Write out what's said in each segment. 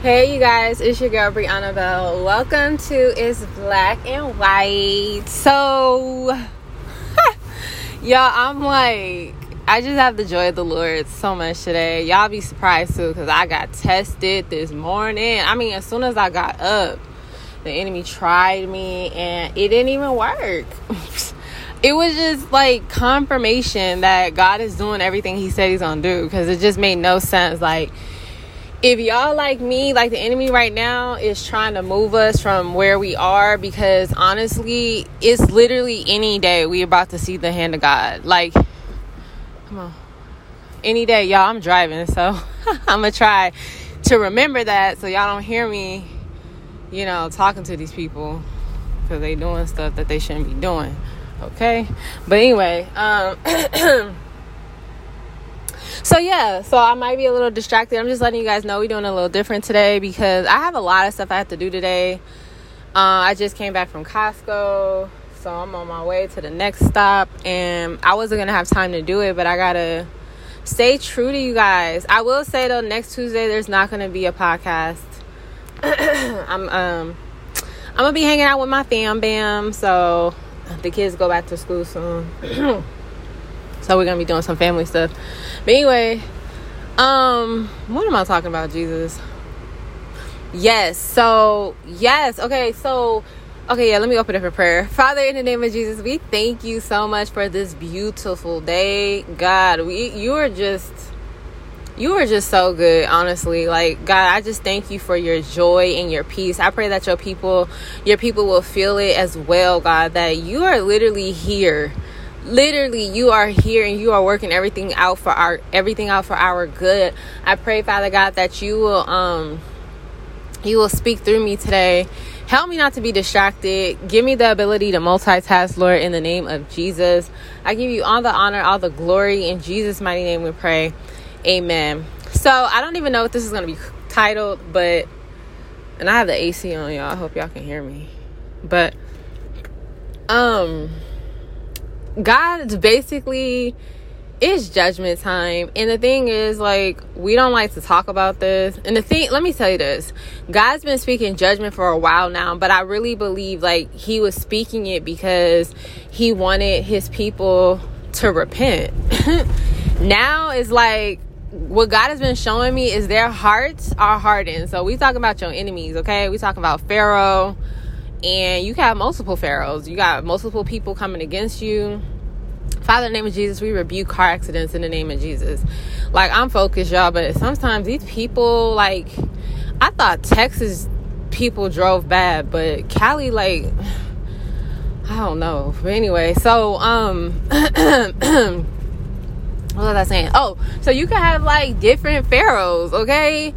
Hey, you guys, it's your girl Brianna Bell. Welcome to It's Black and White. So, y'all, I'm like, I just have the joy of the Lord so much today. Y'all be surprised too, because I got tested this morning. I mean, as soon as I got up, the enemy tried me and it didn't even work. it was just like confirmation that God is doing everything He said He's gonna do because it just made no sense. Like, if y'all like me, like the enemy right now is trying to move us from where we are because honestly, it's literally any day we about to see the hand of God. Like, come on. Any day, y'all, I'm driving, so I'm gonna try to remember that so y'all don't hear me, you know, talking to these people because they doing stuff that they shouldn't be doing. Okay? But anyway, um So yeah, so I might be a little distracted. I'm just letting you guys know we're doing a little different today because I have a lot of stuff I have to do today. Uh, I just came back from Costco, so I'm on my way to the next stop, and I wasn't gonna have time to do it, but I gotta stay true to you guys. I will say though, next Tuesday there's not gonna be a podcast. I'm um I'm gonna be hanging out with my fam bam, so the kids go back to school soon. so we're gonna be doing some family stuff. But anyway, um, what am I talking about, Jesus? Yes, so yes, okay, so okay, yeah, let me open up a prayer. Father, in the name of Jesus, we thank you so much for this beautiful day. God, we you are just you are just so good, honestly. Like, God, I just thank you for your joy and your peace. I pray that your people, your people will feel it as well, God, that you are literally here. Literally, you are here and you are working everything out for our everything out for our good. I pray, Father God, that you will um you will speak through me today. Help me not to be distracted. Give me the ability to multitask, Lord, in the name of Jesus. I give you all the honor, all the glory. In Jesus' mighty name we pray. Amen. So I don't even know what this is going to be titled, but and I have the AC on, y'all. I hope y'all can hear me. But um God's basically it's judgment time. And the thing is, like, we don't like to talk about this. And the thing, let me tell you this God's been speaking judgment for a while now, but I really believe, like, He was speaking it because He wanted His people to repent. now it's like, what God has been showing me is their hearts are hardened. So we talking about your enemies, okay? We talking about Pharaoh, and you have multiple pharaohs. You got multiple people coming against you. Father, in the name of Jesus, we rebuke car accidents in the name of Jesus. Like I'm focused, y'all, but sometimes these people, like, I thought Texas people drove bad, but Cali, like, I don't know. But anyway, so um. what was I saying? Oh, so you can have like different pharaohs, okay?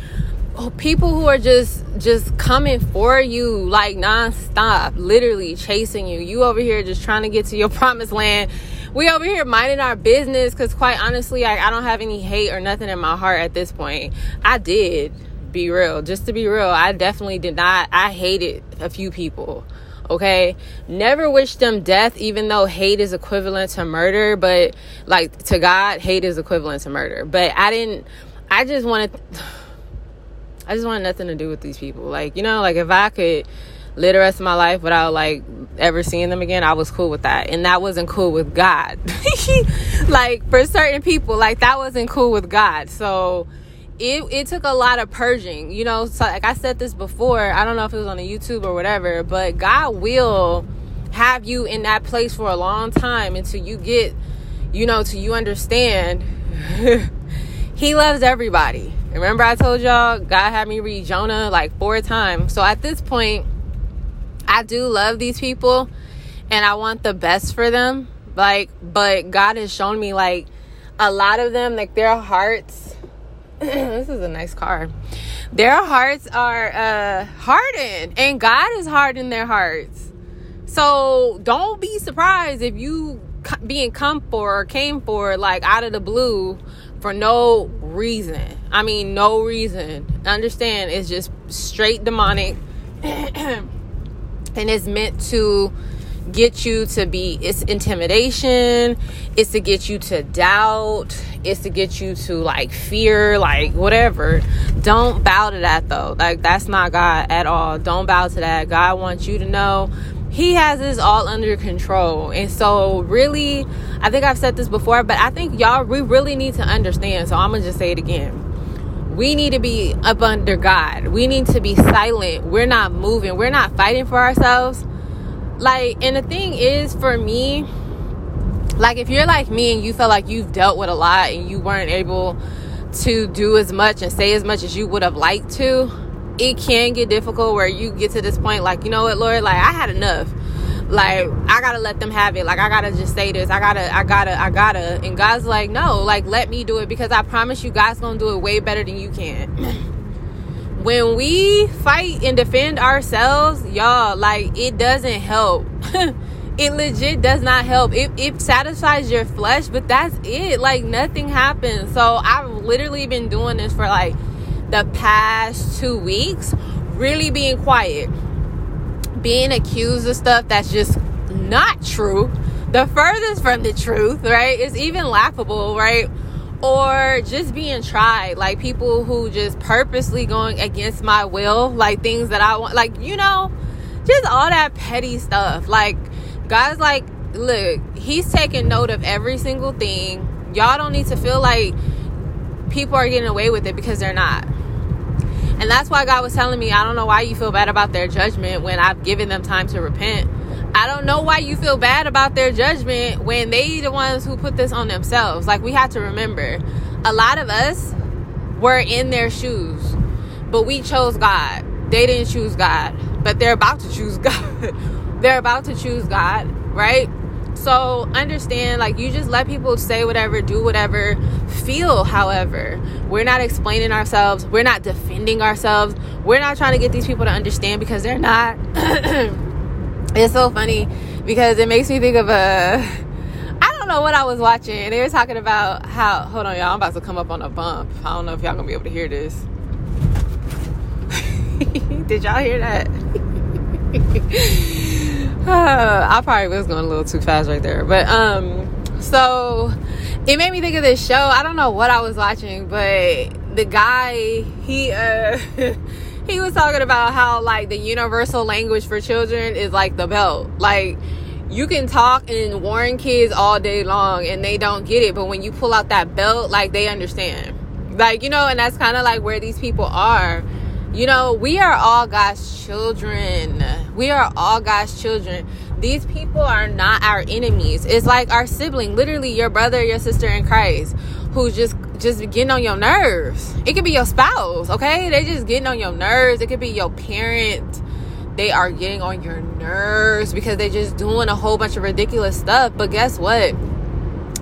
Oh, people who are just just coming for you like nonstop, literally chasing you. You over here just trying to get to your promised land. We over here minding our business because, quite honestly, I, I don't have any hate or nothing in my heart at this point. I did be real, just to be real. I definitely did not. I hated a few people okay never wish them death even though hate is equivalent to murder but like to god hate is equivalent to murder but i didn't i just wanted i just wanted nothing to do with these people. Like you know like if i could live the rest of my life without like ever seeing them again i was cool with that. And that wasn't cool with god. Like for certain people like that wasn't cool with god. So it, it took a lot of purging you know? So like i said this before i don't know if it was on the youtube or whatever but god will have you in that place for a long time until you get you know till you understand he loves everybody remember i told y'all god had me read jonah like four times so at this point i do love these people and i want the best for them like but god has shown me like a lot of them like their hearts this is a nice car. Their hearts are uh, hardened, and God is hardened their hearts. So don't be surprised if you being come for or came for like out of the blue for no reason. I mean, no reason. Understand? It's just straight demonic, and it's meant to get you to be it's intimidation. It's to get you to doubt. It's to get you to like fear like whatever. Don't bow to that though. Like that's not god at all. Don't bow to that. God wants you to know he has this all under control. And so really i think i've said this before but i think y'all we really need to understand so i'm gonna just say it again. We need to be up under god. We need to be silent. We're not moving. We're not fighting for ourselves. Like and the thing is for me like if you're like me and you feel like you've dealt with a lot and you weren't able to do as much and say as much as you would have liked to it can get difficult where you get to this point like you know what lord? Like i had enough like i gotta let them have it. Like i gotta just say this. I gotta i gotta i gotta. And god's like no like let me do it because i promise you god's gonna do it way better than you can. When we fight and defend ourselves y'all like it doesn't help. It legit does not help. It, it satisfies your flesh but that's it. Like nothing happens. So i've literally been doing this for like the past two weeks really being quiet, being accused of stuff that's just not true, the furthest from the truth, right? It's even laughable, right? Or just being tried, like people who just purposely going against my will, like things that I want, like, you know, just all that petty stuff. Like, guys, like, look, he's taking note of every single thing. Y'all don't need to feel like people are getting away with it because they're not. And that's why God was telling me, I don't know why you feel bad about their judgment when I've given them time to repent. I don't know why you feel bad about their judgment when they the ones who put this on themselves. Like we have to remember, a lot of us were in their shoes, but we chose God. They didn't choose God, but they're about to choose God. they're about to choose God, right? So understand, like, you just let people say whatever, do whatever, feel however. We're not explaining ourselves, we're not defending ourselves, we're not trying to get these people to understand because they're not. it's so funny because it makes me think of a. I don't know what I was watching. They were talking about how. Hold on, y'all. I'm about to come up on a bump. I don't know if y'all gonna be able to hear this. Did y'all hear that? I probably was going a little too fast right there. But um so it made me think of this show. I don't know what I was watching, but the guy he uh he was talking about how like the universal language for children is like the belt. Like you can talk and warn kids all day long and they don't get it, but when you pull out that belt, like they understand. Like, you know, and that's kind of like where these people are you know, we are all God's children. We are all God's children. These people are not our enemies. It's like our sibling, literally your brother, your sister in Christ, who's just just getting on your nerves. It could be your spouse, okay? They just getting on your nerves. It could be your parent. They are getting on your nerves because they just doing a whole bunch of ridiculous stuff. But guess what?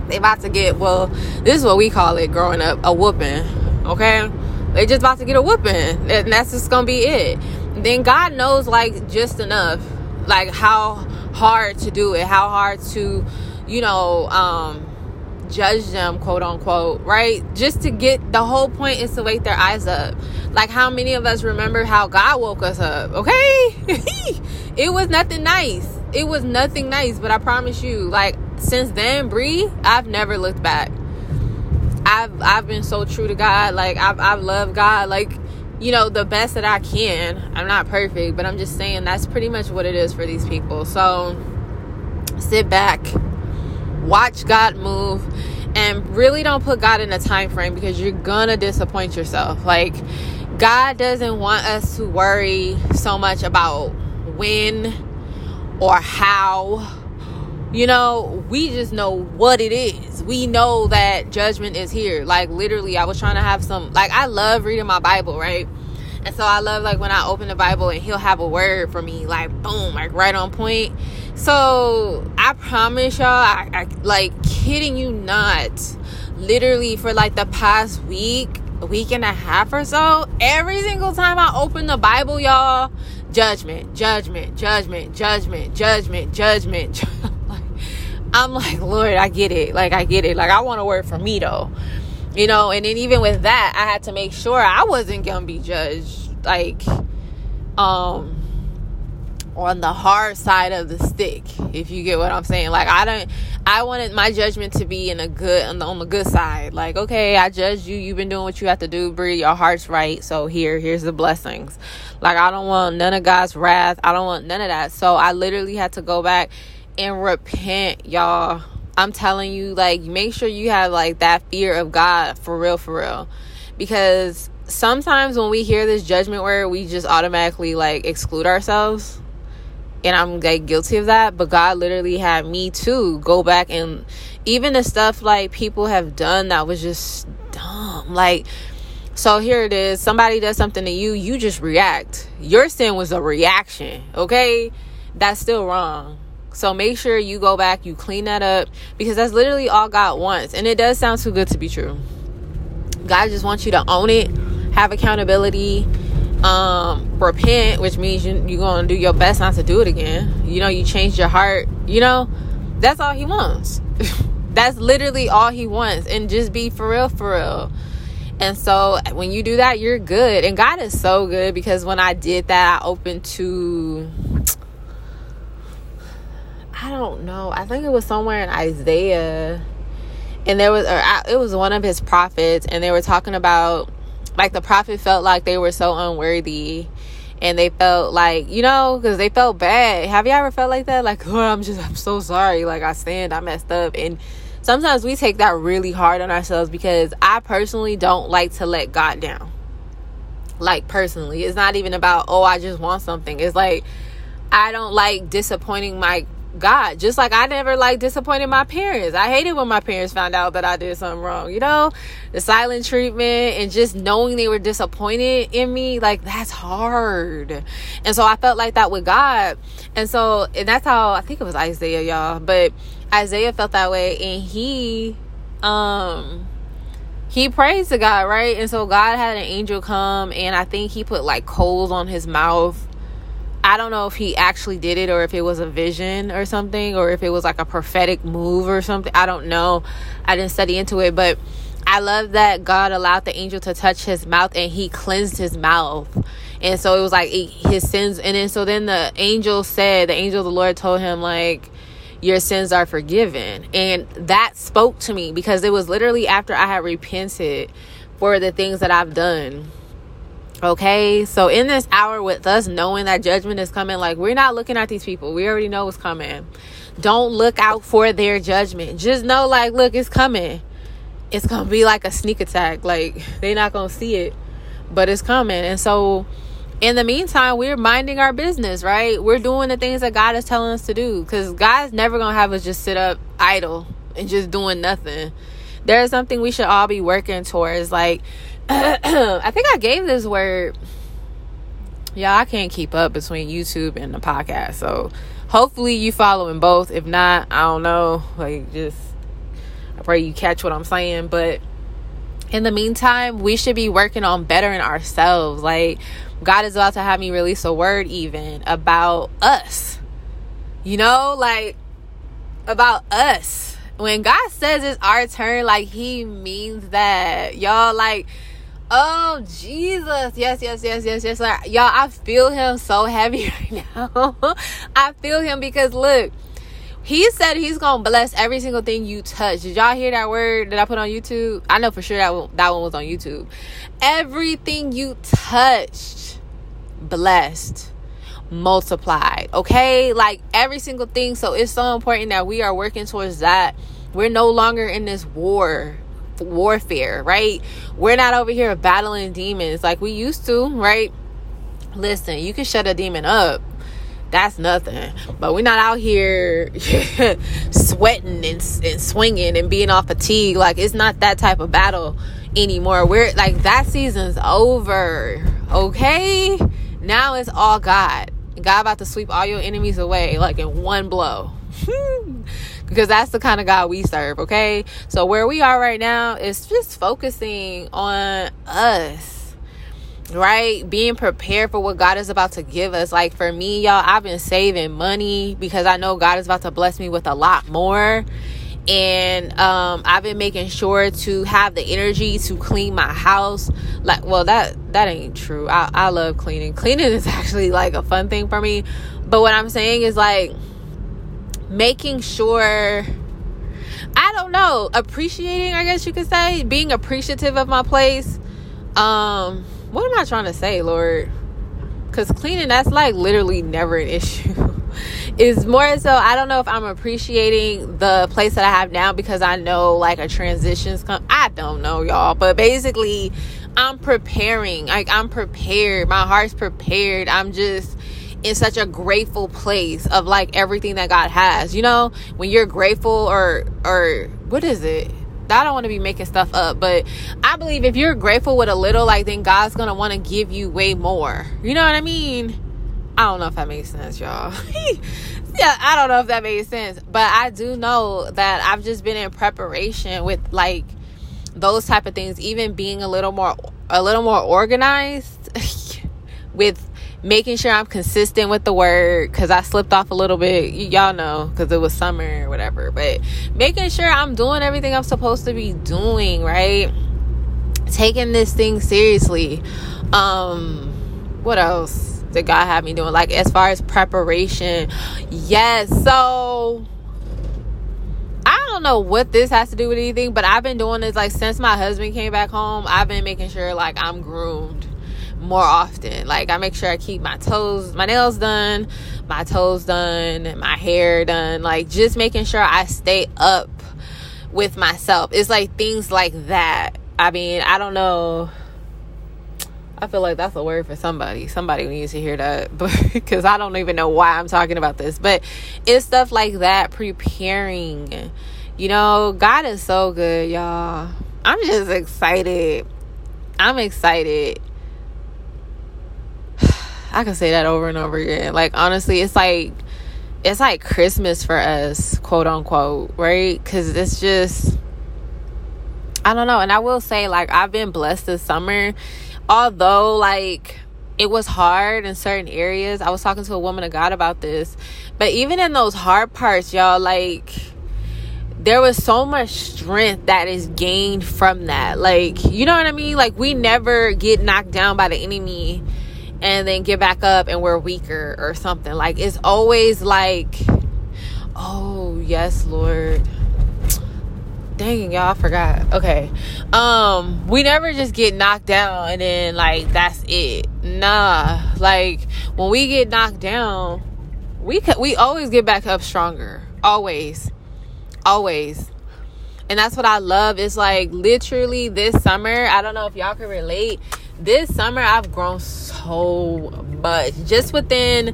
They about to get well, this is what we call it growing up, a whooping. Okay? They just about to get a whooping. And that's just gonna be it. Then god knows like just enough like how hard to do it how hard to you know um judge them quote unquote right? Just to get the whole point is to wake their eyes up. Like how many of us remember how god woke us up okay? It was nothing nice. It was nothing nice but i promise you like since then Bree, i've never looked back I've I've been so true to God. Like I've I've loved God. Like you know the best that I can. I'm not perfect, but I'm just saying that's pretty much what it is for these people. So sit back, watch God move, and really don't put God in a time frame because you're gonna disappoint yourself. Like God doesn't want us to worry so much about when or how you know, we just know what it is. We know that judgment is here. Like literally, I was trying to have some like I love reading my Bible, right? And so I love like when I open the Bible and he'll have a word for me, like boom, like right on point. So I promise y'all, I, I like kidding you not. Literally for like the past week, week and a half or so, every single time I open the Bible, y'all, judgment, judgment, judgment, judgment, judgment, judgment. I'm like, Lord, I get it. Like, I get it. Like, I want a word for me, though. You know, and then even with that, I had to make sure I wasn't to be judged. Like, um, on the hard side of the stick if you get what i'm saying like i don't i wanted my judgment to be in a good on the, on the good side like okay i judge you you've been doing what you have to do Brie. your heart's right so here here's the blessings like i don't want none of god's wrath i don't want none of that so i literally had to go back and repent y'all i'm telling you like make sure you have like that fear of god for real for real because sometimes when we hear this judgment word we just automatically like exclude ourselves and I'm like guilty of that. But God literally had me too go back and even the stuff like people have done that was just dumb. Like, so here it is somebody does something to you, you just react. Your sin was a reaction, okay? That's still wrong. So make sure you go back, you clean that up because that's literally all God wants. And it does sound too good to be true. God just wants you to own it, have accountability, um repent which means you, you're gonna do your best not to do it again you know you change your heart you know that's all he wants that's literally all he wants and just be for real for real and so when you do that you're good and god is so good because when i did that i opened to i don't know. I think it was somewhere in isaiah. And there was or it was one of his prophets and they were talking about like the prophet felt like they were so unworthy. And they felt like you know because they felt bad. Have you ever felt like that? Like oh i'm just i'm so sorry. Like i sinned i messed up. And sometimes we take that really hard on ourselves because i personally don't like to let god down. Like personally. It's not even about oh i just want something. It's like i don't like disappointing my God. Just like I never like disappointed my parents. I hated when my parents found out that I did something wrong. You know, the silent treatment and just knowing they were disappointed in me, like that's hard. And so I felt like that with God. And so, and that's how I think it was Isaiah, y'all. But Isaiah felt that way and he, um, he prays to God, right? And so God had an angel come and I think he put like coals on his mouth I don't know if he actually did it or if it was a vision or something or if it was like a prophetic move or something. I don't know. I didn't study into it, but I love that God allowed the angel to touch his mouth and he cleansed his mouth. And so it was like his sins. And then so then the angel said, the angel of the Lord told him, like, your sins are forgiven. And that spoke to me because it was literally after I had repented for the things that I've done Okay, so in this hour, with us knowing that judgment is coming, like we're not looking at these people, we already know what's coming. Don't look out for their judgment. Just know, like, look, it's coming. It's gonna be like a sneak attack. Like they're not gonna see it, but it's coming. And so, in the meantime, we're minding our business, right? We're doing the things that God is telling us to do, because God's never gonna have us just sit up idle and just doing nothing. There's something we should all be working towards, like I think I gave this word. Yeah, I can't keep up between YouTube and the podcast. So hopefully you following both. If not, I don't know. Like just I pray you catch what I'm saying. But in the meantime, we should be working on bettering ourselves. Like God is about to have me release a word even about us. You know, like about us. When God says it's our turn, like he means that. Y'all like Oh Jesus. Yes, yes, yes, yes, yes. Y'all, I feel him so heavy right now. I feel him because look, he said he's gonna bless every single thing you touch. Did y'all hear that word that I put on YouTube? I know for sure that one, that one was on YouTube. Everything you touched, blessed, multiplied. Okay, like every single thing. So it's so important that we are working towards that. We're no longer in this war warfare, right? We're not over here battling demons like we used to, right? Listen, you can shut a demon up. That's nothing. But we're not out here sweating and, and swinging and being off fatigue. Like, it's not that type of battle anymore. We're like, that season's over. Okay? Now it's all God. God about to sweep all your enemies away, like in one blow. because that's the kind of God we serve, okay? So where we are right now is just focusing on us. Right? Being prepared for what God is about to give us. Like for me, y'all, I've been saving money because I know God is about to bless me with a lot more. and um, I've been making sure to have the energy to clean my house. Like, well, that that ain't true. I, I love cleaning. Cleaning is actually like a fun thing for me. But what I'm saying is like making sure. I don't know, appreciating, I guess you could say, being appreciative of my place. Um, what am I trying to say, Lord? Because cleaning, that's like literally never an issue is more so I don't know if I'm appreciating the place that I have now because I know like a transition's come. I don't know, y'all, but basically I'm preparing. Like I'm prepared. My heart's prepared. I'm just in such a grateful place of like everything that God has. You know, when you're grateful or or what is it? I don't want to be making stuff up, but I believe if you're grateful with a little, like then God's gonna want to give you way more. You know what I mean? I don't know if that makes sense, y'all. yeah, I don't know if that makes sense, but I do know that I've just been in preparation with like those type of things, even being a little more a little more organized with making sure I'm consistent with the word because I slipped off a little bit. Y- y'all know because it was summer or whatever, but making sure I'm doing everything I'm supposed to be doing, right? Taking this thing seriously. Um, what else? did God have me doing. Like as far as preparation. Yes. So I don't know what this has to do with anything, but I've been doing this like since my husband came back home. I've been making sure like I'm groomed more often. Like I make sure I keep my toes, my nails done, my toes done, my hair done. Like just making sure I stay up with myself. It's like things like that. I mean, I don't know I feel like that's a word for somebody. Somebody needs to hear that, because I don't even know why I'm talking about this, but it's stuff like that. Preparing, you know, God is so good, y'all. I'm just excited. I'm excited. I can say that over and over again. Like honestly, it's like it's like Christmas for us, quote unquote, right? Because it's just I don't know. And I will say, like, I've been blessed this summer although like it was hard in certain areas. I was talking to a woman of God about this. But even in those hard parts, y'all, like there was so much strength that is gained from that. Like, you know what I mean? Like we never get knocked down by the enemy and then get back up and we're weaker or something. Like it's always like, oh, yes, Lord. Dang y'all I forgot. Okay. Um we never just get knocked down and then like that's it. Nah. Like when we get knocked down we we always get back up stronger. Always. Always. And that's what i love. It's like literally this summer i don't know if y'all can relate this summer i've grown so much just within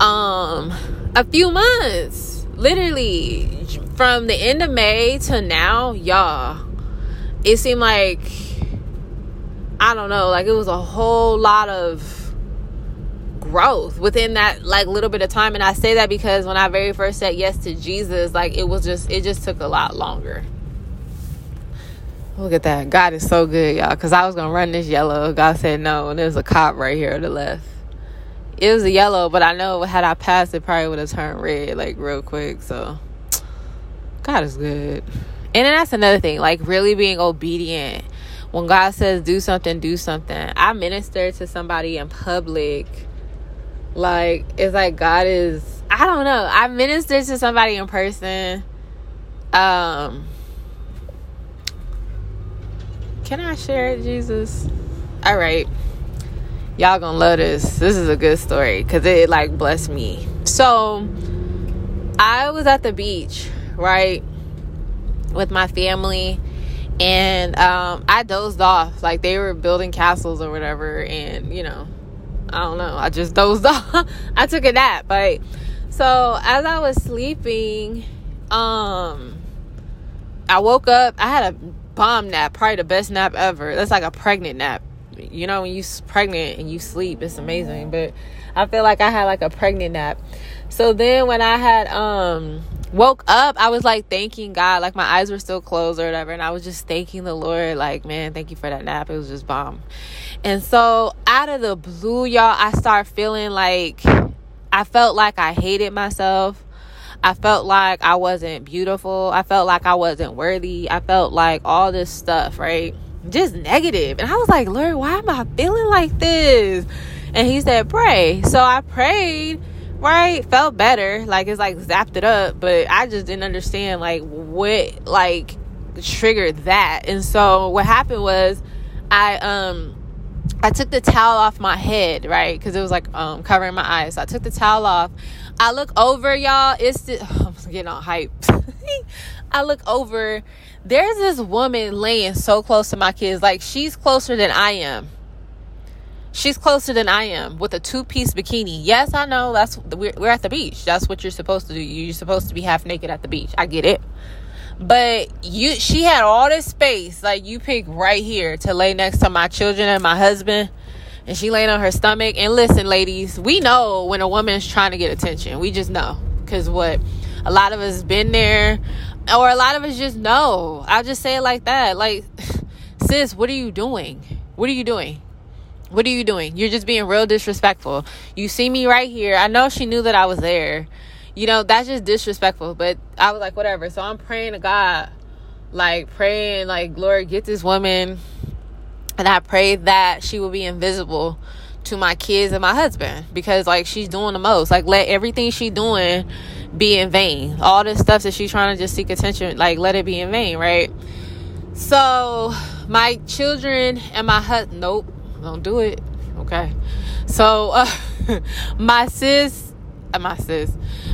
um a few months literally from the end of May to now, y'all, it seemed like I don't know, like it was a whole lot of growth within that like little bit of time and I say that because when I very first said yes to Jesus, like it was just it just took a lot longer. Look at that. God is so good, y'all. Cause I was gonna run this yellow. God said no, and there's a cop right here to the left it was a yellow, but I know had I passed it, probably would have turned red like real quick. So God is good. And then that's another thing, like really being obedient. When God says do something, do something. I minister to somebody in public. Like it's like God is I don't know. I ministered to somebody in person. Um Can I share it, Jesus? All right. Y'all gonna love this. This is a good story because it like blessed me. So i was at the beach right with my family and um, i dozed off. Like they were building castles or whatever and you know i don't know. I just dozed off. I took a nap right? So as i was sleeping um i woke up. I had a bomb nap probably the best nap ever. That's like a pregnant nap. You know when you pregnant and you sleep it's amazing but i feel like i had like a pregnant nap. So then when i had um woke up i was like thanking god. Like my eyes were still closed or whatever and i was just thanking the lord like man thank you for that nap. It was just bomb. And so out of the blue y'all i start feeling like i felt like i hated myself I felt like I wasn't beautiful. I felt like I wasn't worthy. I felt like all this stuff, right? Just negative. And I was like, Lord, why am I feeling like this? And he said, pray. So I prayed, right? Felt better. Like it's like zapped it up. But I just didn't understand like what like triggered that. And so what happened was I um I took the towel off my head, right? Because it was like um, covering my eyes. So I took the towel off. I look over, y'all. It's the, oh, I'm getting all hyped. I look over. There's this woman laying so close to my kids. Like she's closer than I am. She's closer than I am with a two piece bikini. Yes, I know that's we're, we're at the beach. That's what you're supposed to do. You're supposed to be half naked at the beach. I get it. But you she had all this space, like you pick right here to lay next to my children and my husband. And she laying on her stomach. And listen, ladies, we know when a woman is trying to get attention. We just know. Cause what a lot of us been there, or a lot of us just know. I'll just say it like that. Like, sis, what are you doing? What are you doing? What are you doing? You're just being real disrespectful. You see me right here. I know she knew that I was there you know, that's just disrespectful. But I was like, whatever. So I'm praying to God, like praying, like, Lord, get this woman. And I prayed that she will be invisible to my kids and my husband because like she's doing the most. Like let everything she doing be in vain. All this stuff that she's trying to just seek attention, like let it be in vain, right? So my children and my husband, nope, don't do it. Okay. So uh, my sis, my sis,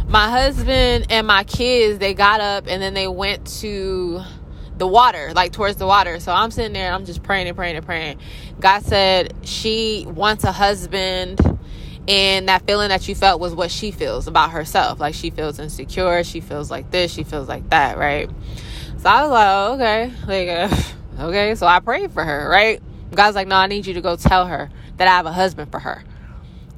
my husband and my kids they got up and then they went to the water like towards the water. So i'm sitting there and i'm just praying and praying and praying. God said she wants a husband and that feeling that you felt was what she feels about herself. Like she feels insecure she feels like this she feels like that right? So i was like oh, okay. Like uh, okay so i prayed for her right? God's like no i need you to go tell her that i have a husband for her.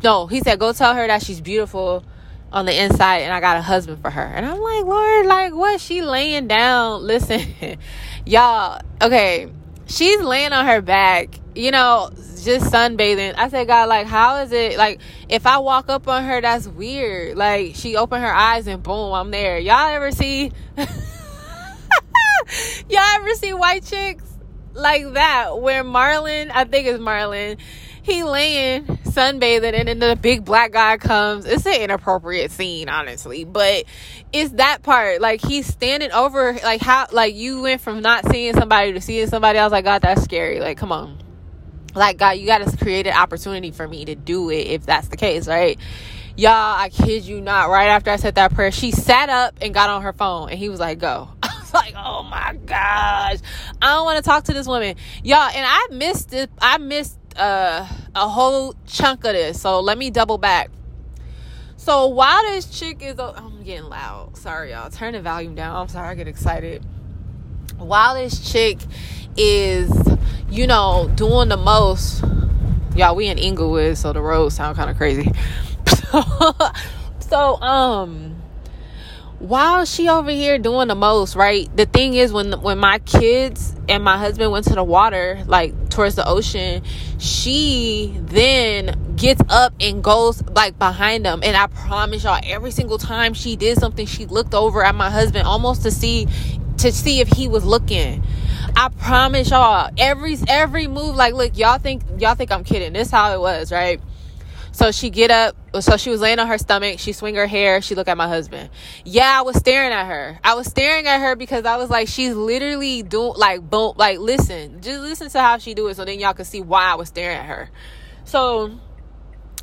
No he said go tell her that she's beautiful on the inside and I got a husband for her. And I'm like, Lord, like what? She laying down. Listen, y'all, okay. She's laying on her back, you know, just sunbathing. I said, God, like, how is it? Like, if I walk up on her, that's weird. Like, she opened her eyes and boom, I'm there. Y'all ever see? y'all ever see white chicks like that? Where Marlon, I think it's Marlon, he laying sunbathing and then the big black guy comes. It's an inappropriate scene honestly but it's that part. Like he's standing over like how like you went from not seeing somebody to seeing somebody. I was like god that's scary. Like come on. Like god you gotta create an opportunity for me to do it if that's the case right? Y'all i kid you not. Right after i said that prayer she sat up and got on her phone and he was like go. I was like oh my gosh. I don't want to talk to this woman. Y'all and i missed it i missed uh, a whole chunk of this. So let me double back. So while this chick is, oh, I'm getting loud. Sorry, y'all. Turn the volume down. I'm sorry, I get excited. While this chick is, you know, doing the most, y'all. We in Inglewood, so the roads sound kind of crazy. so, um, while she over here doing the most, right? The thing is, when when my kids and my husband went to the water, like towards the ocean, she then gets up and goes like behind them. And I promise y'all, every single time she did something, she looked over at my husband almost to see to see if he was looking. I promise y'all, every every move, like, look, y'all think y'all think I'm kidding. This how it was, right? So she get up. So she was laying on her stomach. She swing her hair. She look at my husband. Yeah, I was staring at her. I was staring at her because I was like, she's literally doing like boom. Like listen, just listen to how she do it, so then y'all can see why I was staring at her. So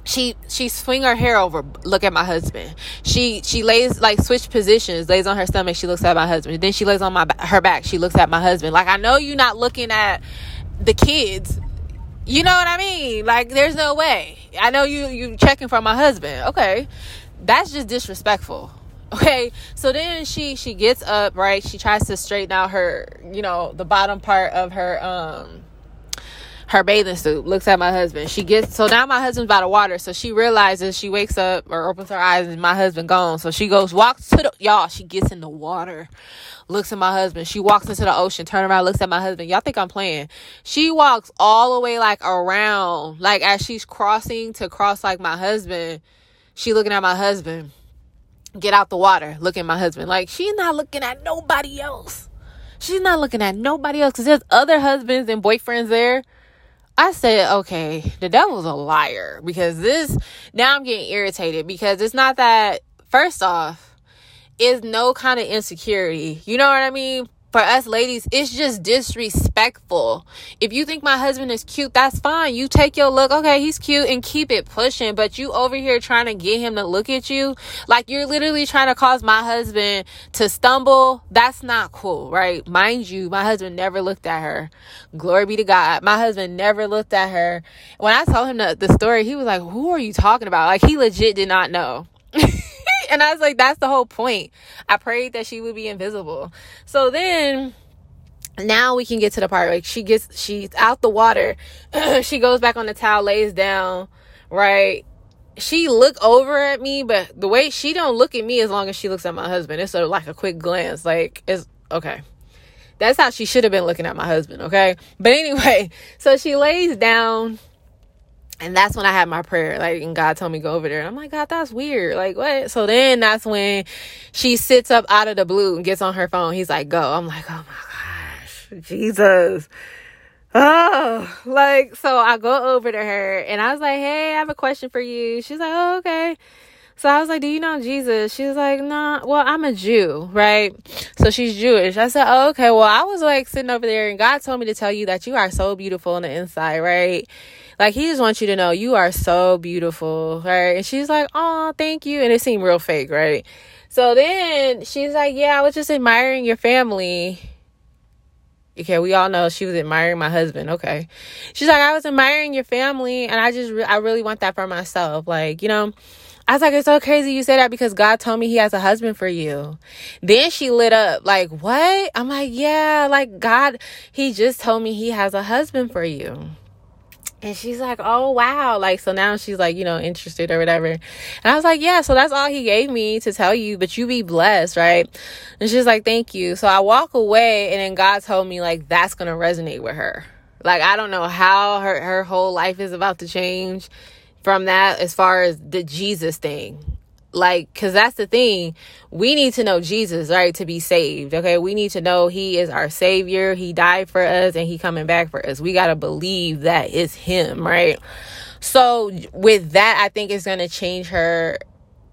she she swing her hair over look at my husband she she lays like switch positions lays on her stomach she looks at my husband then she lays on my her back she looks at my husband like i know you're not looking at the kids you know what I mean? Like, there's no way. I know you you checking for my husband. Okay, that's just disrespectful. Okay, so then she she gets up, right? She tries to straighten out her, you know, the bottom part of her um her bathing suit. Looks at my husband. She gets so now my husband's by the water, so she realizes she wakes up or opens her eyes and my husband gone. So she goes walks to the y'all. She gets in the water looks at my husband. She walks into the ocean, turn around, looks at my husband. Y'all think I'm playing. She walks all the way like around, like as she's crossing to cross like my husband, she looking at my husband. get out the water, look at my husband. Like, she's not looking at nobody else. She's not looking at nobody else because there's other husbands and boyfriends there. I said, okay, the devil's a liar because this, now I'm getting irritated because it's not that, first off, is no kind of insecurity. You know what I mean? For us ladies, it's just disrespectful. If you think my husband is cute, that's fine. You take your look, okay, he's cute and keep it pushing. But you over here trying to get him to look at you, like you're literally trying to cause my husband to stumble. That's not cool, right? Mind you, my husband never looked at her. Glory be to God. My husband never looked at her. When I told him the, the story, he was like, Who are you talking about? Like he legit did not know. and I was like, that's the whole point. I prayed that she would be invisible. So then now we can get to the part like she gets she's out the water. she goes back on the towel, lays down, right? She look over at me, but the way she don't look at me as long as she looks at my husband. It's sort of like a quick glance. Like it's okay. That's how she should have been looking at my husband, okay? But anyway, so she lays down and that's when I had my prayer, like, and God told me go over there. And I'm like, God, that's weird. Like, what? So then that's when she sits up out of the blue and gets on her phone. He's like, go. I'm like, oh my gosh, Jesus. Oh, like, so I go over to her and I was like, hey, I have a question for you. She's like, oh, okay. So I was like, Do you know Jesus? She's like, Nah, well, I'm a Jew, right? So she's Jewish. I said, oh, Okay, well, I was like sitting over there, and God told me to tell you that you are so beautiful on the inside, right? Like he just wants you to know you are so beautiful, right? And she's like, "Oh, thank you." And it seemed real fake, right? So then she's like, "Yeah, I was just admiring your family." Okay, we all know she was admiring my husband. Okay. She's like, "I was admiring your family and I just re- I really want that for myself." Like, you know, I was like, it's so crazy you say that because God told me he has a husband for you. Then she lit up, like, what? I'm like, yeah, like God, he just told me he has a husband for you. And she's like, oh, wow. Like, so now she's like, you know, interested or whatever. And I was like, yeah, so that's all he gave me to tell you, but you be blessed, right? And she's like, thank you. So I walk away, and then God told me, like, that's going to resonate with her. Like, I don't know how her, her whole life is about to change from that as far as the Jesus thing like because that's the thing. We need to know jesus right to be saved okay? We need to know he is our savior. He died for us and he coming back for us. We got to believe that it's him right? So with that i think it's going to change her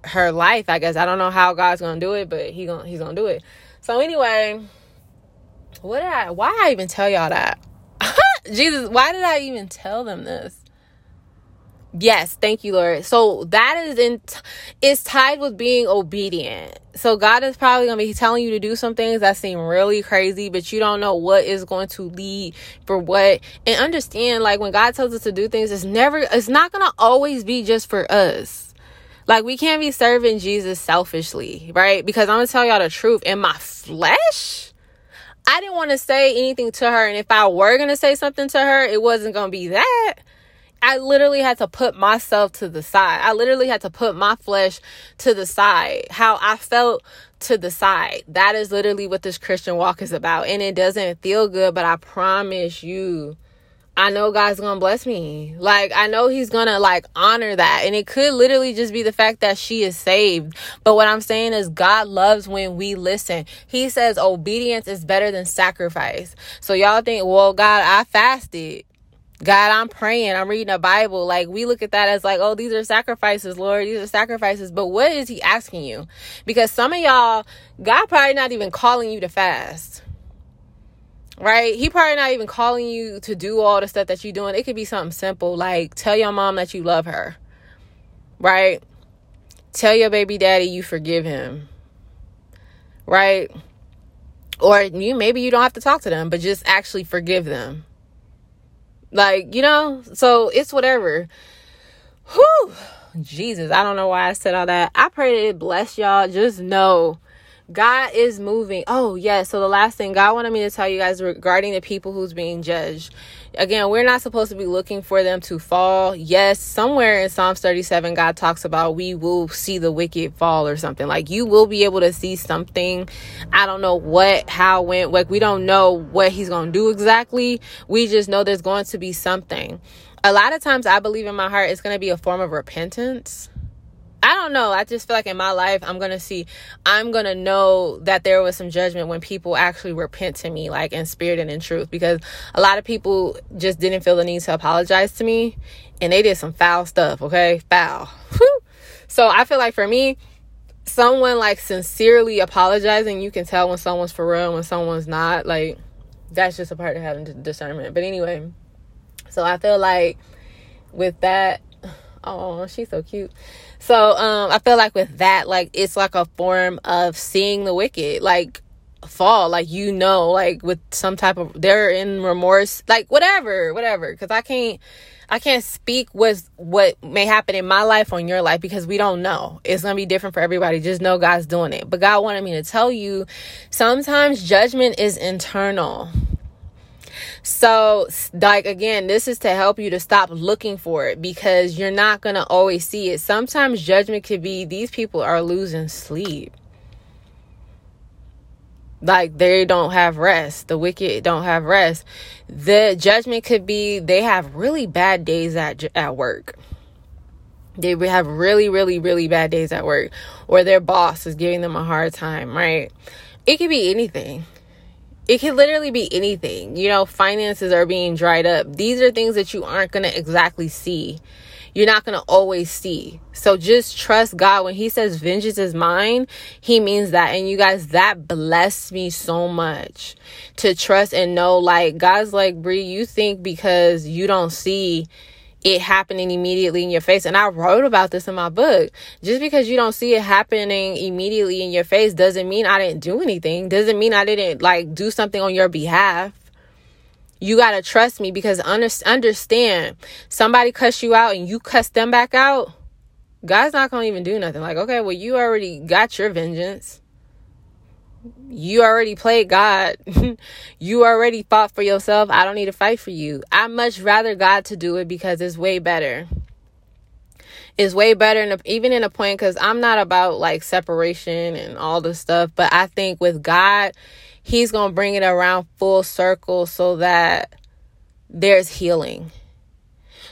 her life i guess. I don't know how god's going to do it but he gonna he's going to do it. So anyway what did i why i even tell y'all that? Jesus why did i even tell them this Yes, thank you, Lord. So that is in is tied with being obedient. So God is probably gonna be telling you to do some things that seem really crazy, but you don't know what is going to lead for what. And understand, like when God tells us to do things, it's never it's not gonna always be just for us. Like we can't be serving Jesus selfishly, right? Because I'm gonna tell y'all the truth. In my flesh, I didn't want to say anything to her, and if I were gonna say something to her, it wasn't gonna be that I literally had to put myself to the side. I literally had to put my flesh to the side. How I felt to the side. That is literally what this Christian walk is about. And it doesn't feel good, but I promise you, I know God's gonna bless me. Like, I know He's gonna like honor that. And it could literally just be the fact that she is saved. But what I'm saying is, God loves when we listen. He says obedience is better than sacrifice. So y'all think, well, God, I fasted. God, I'm praying, I'm reading a Bible. Like, we look at that as like, oh, these are sacrifices, Lord. These are sacrifices. But what is He asking you? Because some of y'all, God probably not even calling you to fast. Right? He probably not even calling you to do all the stuff that you're doing. It could be something simple like tell your mom that you love her. Right? Tell your baby daddy you forgive him. Right? Or you maybe you don't have to talk to them, but just actually forgive them like, you know, so it's whatever. Whew. Jesus, I don't know why I said all that. I pray that it bless y'all. Just know God is moving. Oh, yeah. So the last thing God wanted me to tell you guys regarding the people who's being judged. Again, we're not supposed to be looking for them to fall. Yes, somewhere in Psalms 37, God talks about we will see the wicked fall or something. Like you will be able to see something. I don't know what, how, when. Like we don't know what He's going to do exactly. We just know there's going to be something. A lot of times, I believe in my heart it's going to be a form of repentance I don't know. I just feel like in my life, I'm going to see, I'm going to know that there was some judgment when people actually repent to me, like in spirit and in truth, because a lot of people just didn't feel the need to apologize to me and they did some foul stuff, okay? Foul. so I feel like for me, someone like sincerely apologizing, you can tell when someone's for real and when someone's not. Like, that's just a part of having discernment. But anyway, so I feel like with that, oh, she's so cute. So um I feel like with that, like it's like a form of seeing the wicked, like fall, like you know, like with some type of they're in remorse, like whatever, whatever. Because I can't I can't speak with what may happen in my life or in your life because we don't know. It's gonna be different for everybody. Just know God's doing it. But God wanted me to tell you sometimes judgment is internal. So, like, again, this is to help you to stop looking for it because you're not going to always see it. Sometimes judgment could be these people are losing sleep. Like, they don't have rest. The wicked don't have rest. The judgment could be they have really bad days at, at work. They have really, really, really bad days at work, or their boss is giving them a hard time, right? It could be anything it can literally be anything. You know, finances are being dried up. These are things that you aren't going to exactly see. You're not going to always see. So just trust God. When He says vengeance is mine, He means that. And you guys, that blessed me so much to trust and know like God's like, Brie, you think because you don't see it happening immediately in your face. And I wrote about this in my book. Just because you don't see it happening immediately in your face doesn't mean I didn't do anything. Doesn't mean I didn't like do something on your behalf. You got to trust me because under- understand somebody cuss you out and you cuss them back out. God's not going to even do nothing. Like, okay, well, you already got your vengeance you already played God. you already fought for yourself. I don't need to fight for you. I much rather God to do it because it's way better. It's way better, in a, even in a point, because I'm not about like separation and all this stuff. But I think with God, He's going to bring it around full circle so that there's healing,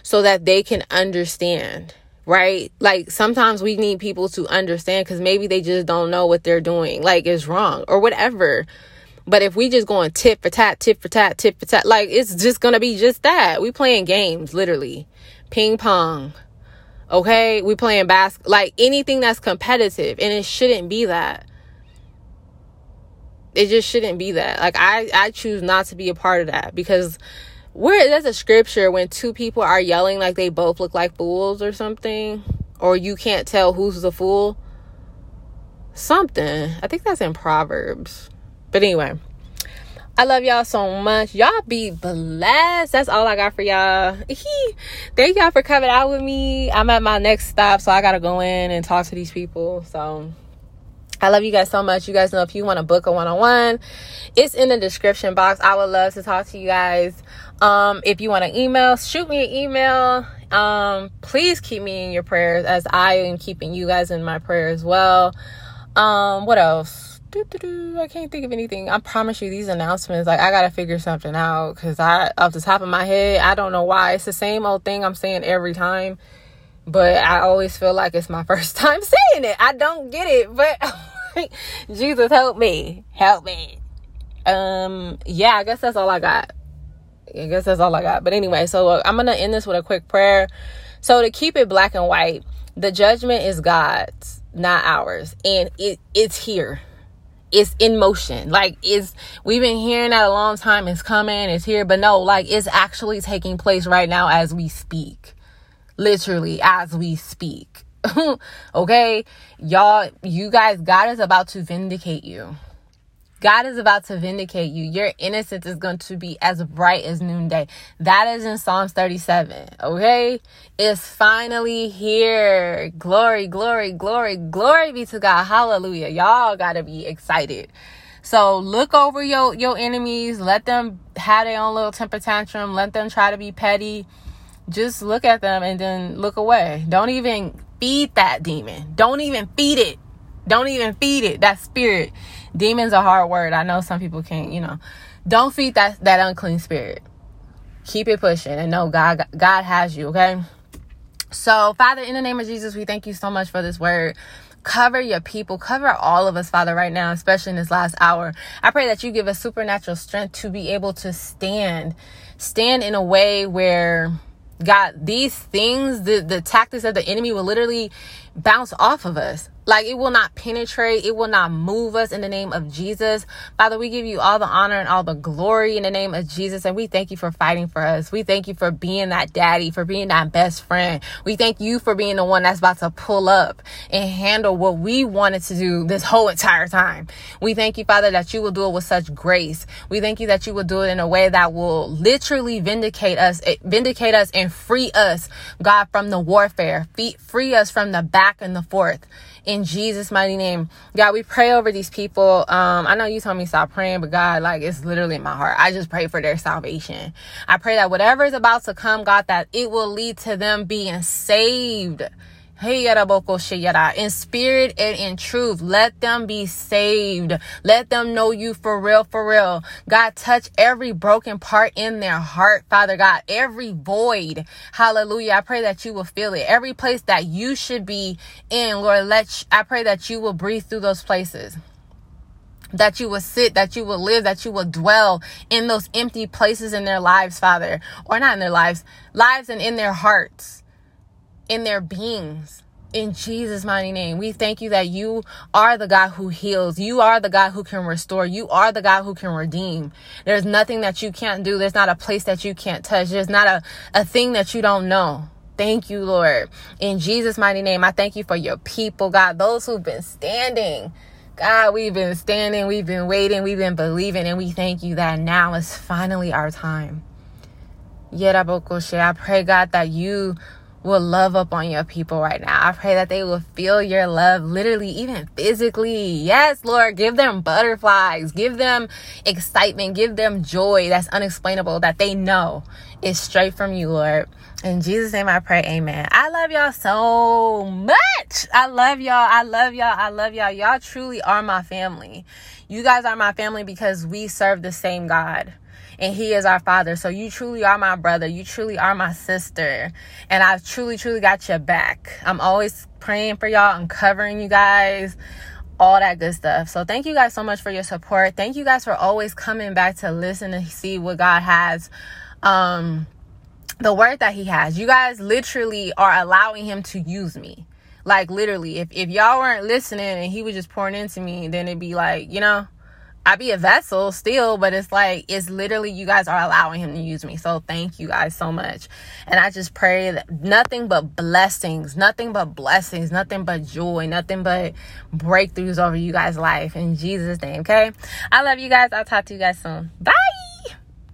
so that they can understand right? Like sometimes we need people to understand because maybe they just don't know what they're doing, like is wrong or whatever. But if we just going tit for tat, tit for tat, tit for tat, like it's just gonna be just that. We playing games, literally, ping pong. Okay, we playing basketball, like anything that's competitive, and it shouldn't be that. It just shouldn't be that. Like I, I choose not to be a part of that because where there's a scripture when two people are yelling like they both look like fools or something or you can't tell who's the fool something i think that's in proverbs but anyway I love y'all so much. Y'all be blessed. That's all I got for y'all. Thank y'all for coming out with me. I'm at my next stop, so I gotta go in and talk to these people. So I love you guys so much. You guys know if you want to book a one on one, it's in the description box. I would love to talk to you guys. Um, if you want to email, shoot me an email. Um, please keep me in your prayers as I am keeping you guys in my prayer as well. Um, what else? I can't think of anything. I promise you these announcements, like I gotta figure something out because I off the top of my head, I don't know why. It's the same old thing I'm saying every time. But I always feel like it's my first time saying it. I don't get it, but Jesus help me. Help me. Um, yeah, I guess that's all I got. I guess that's all I got. But anyway, so look, I'm gonna end this with a quick prayer. So to keep it black and white, the judgment is God's, not ours, and it it's here. It's in motion. Like it's we've been hearing that a long time. It's coming. It's here. But no, like it's actually taking place right now as we speak. Literally as we speak. okay? Y'all, you guys, God is about to vindicate you. God is about to vindicate you. Your innocence is going to be as bright as noonday. That is in Psalms 37. Okay? It's finally here. Glory, glory, glory, glory be to God. Hallelujah. Y'all got to be excited. So look over your, your enemies. Let them have their own little temper tantrum. Let them try to be petty. Just look at them and then look away. Don't even feed that demon. Don't even feed it. Don't even feed it. That spirit. Demon's a hard word. I know some people can't, you know. Don't feed that that unclean spirit. Keep it pushing and know God God has you, okay? So, Father, in the name of Jesus, we thank you so much for this word. Cover your people, cover all of us, Father, right now, especially in this last hour. I pray that you give us supernatural strength to be able to stand, stand in a way where God, these things, the, the tactics of the enemy will literally bounce off of us. Like it will not penetrate, it will not move us in the name of Jesus. Father, we give you all the honor and all the glory in the name of Jesus. And we thank you for fighting for us. We thank you for being that daddy, for being that best friend. We thank you for being the one that's about to pull up and handle what we wanted to do this whole entire time. We thank you, Father, that you will do it with such grace. We thank you that you will do it in a way that will literally vindicate us, eh, vindicate us and free us, God, from the warfare, free us from the back and the forth in Jesus' mighty name. God, we pray over these people. Um, I know you told me stop praying, but God, like it's literally in my heart. I just pray for their salvation. I pray that whatever is about to come, God, that it will lead to them being saved in spirit and in truth. Let them be saved. Let them know you for real, for real. God, touch every broken part in their heart, Father God, every void. Hallelujah. I pray that you will feel it. Every place that you should be in, Lord, let I pray that you will breathe through those places that you will sit, that you will live, that you will dwell in those empty places in their lives, Father, or not in their lives, lives and in their hearts in their beings. In Jesus' mighty name, we thank you that you are the God who heals. You are the God who can restore. You are the God who can redeem. There's nothing that you can't do. There's not a place that you can't touch. There's not a, a thing that you don't know. Thank you, Lord. In Jesus' mighty name, I thank you for your people, God, those who've been standing. God, we've been standing, we've been waiting, we've been believing, and we thank you that now is finally our time. Yet, I pray, God, that you will love up on your people right now. I pray that they will feel your love literally, even physically. Yes, Lord, give them butterflies, give them excitement, give them joy that's unexplainable that they know is straight from you, Lord. In Jesus' name I pray, amen. I love y'all so much. I love y'all. I love y'all. I love y'all. Y'all truly are my family. You guys are my family because we serve the same God and He is our Father. So you truly are my brother. You truly are my sister. And I've truly, truly got your back. I'm always praying for y'all and covering you guys all that good stuff. So thank you guys so much for your support. Thank you guys for always coming back to listen and see what God has um the word that he has. You guys literally are allowing him to use me. Like literally, if if y'all weren't listening and he was just pouring into me, then it'd be like, you know, I be a vessel still, but it's like it's literally you guys are allowing him to use me. So thank you guys so much. And I just pray that nothing but blessings, nothing but blessings, nothing but joy, nothing but breakthroughs over you guys' life in Jesus' name. Okay. I love you guys. I'll talk to you guys soon. Bye.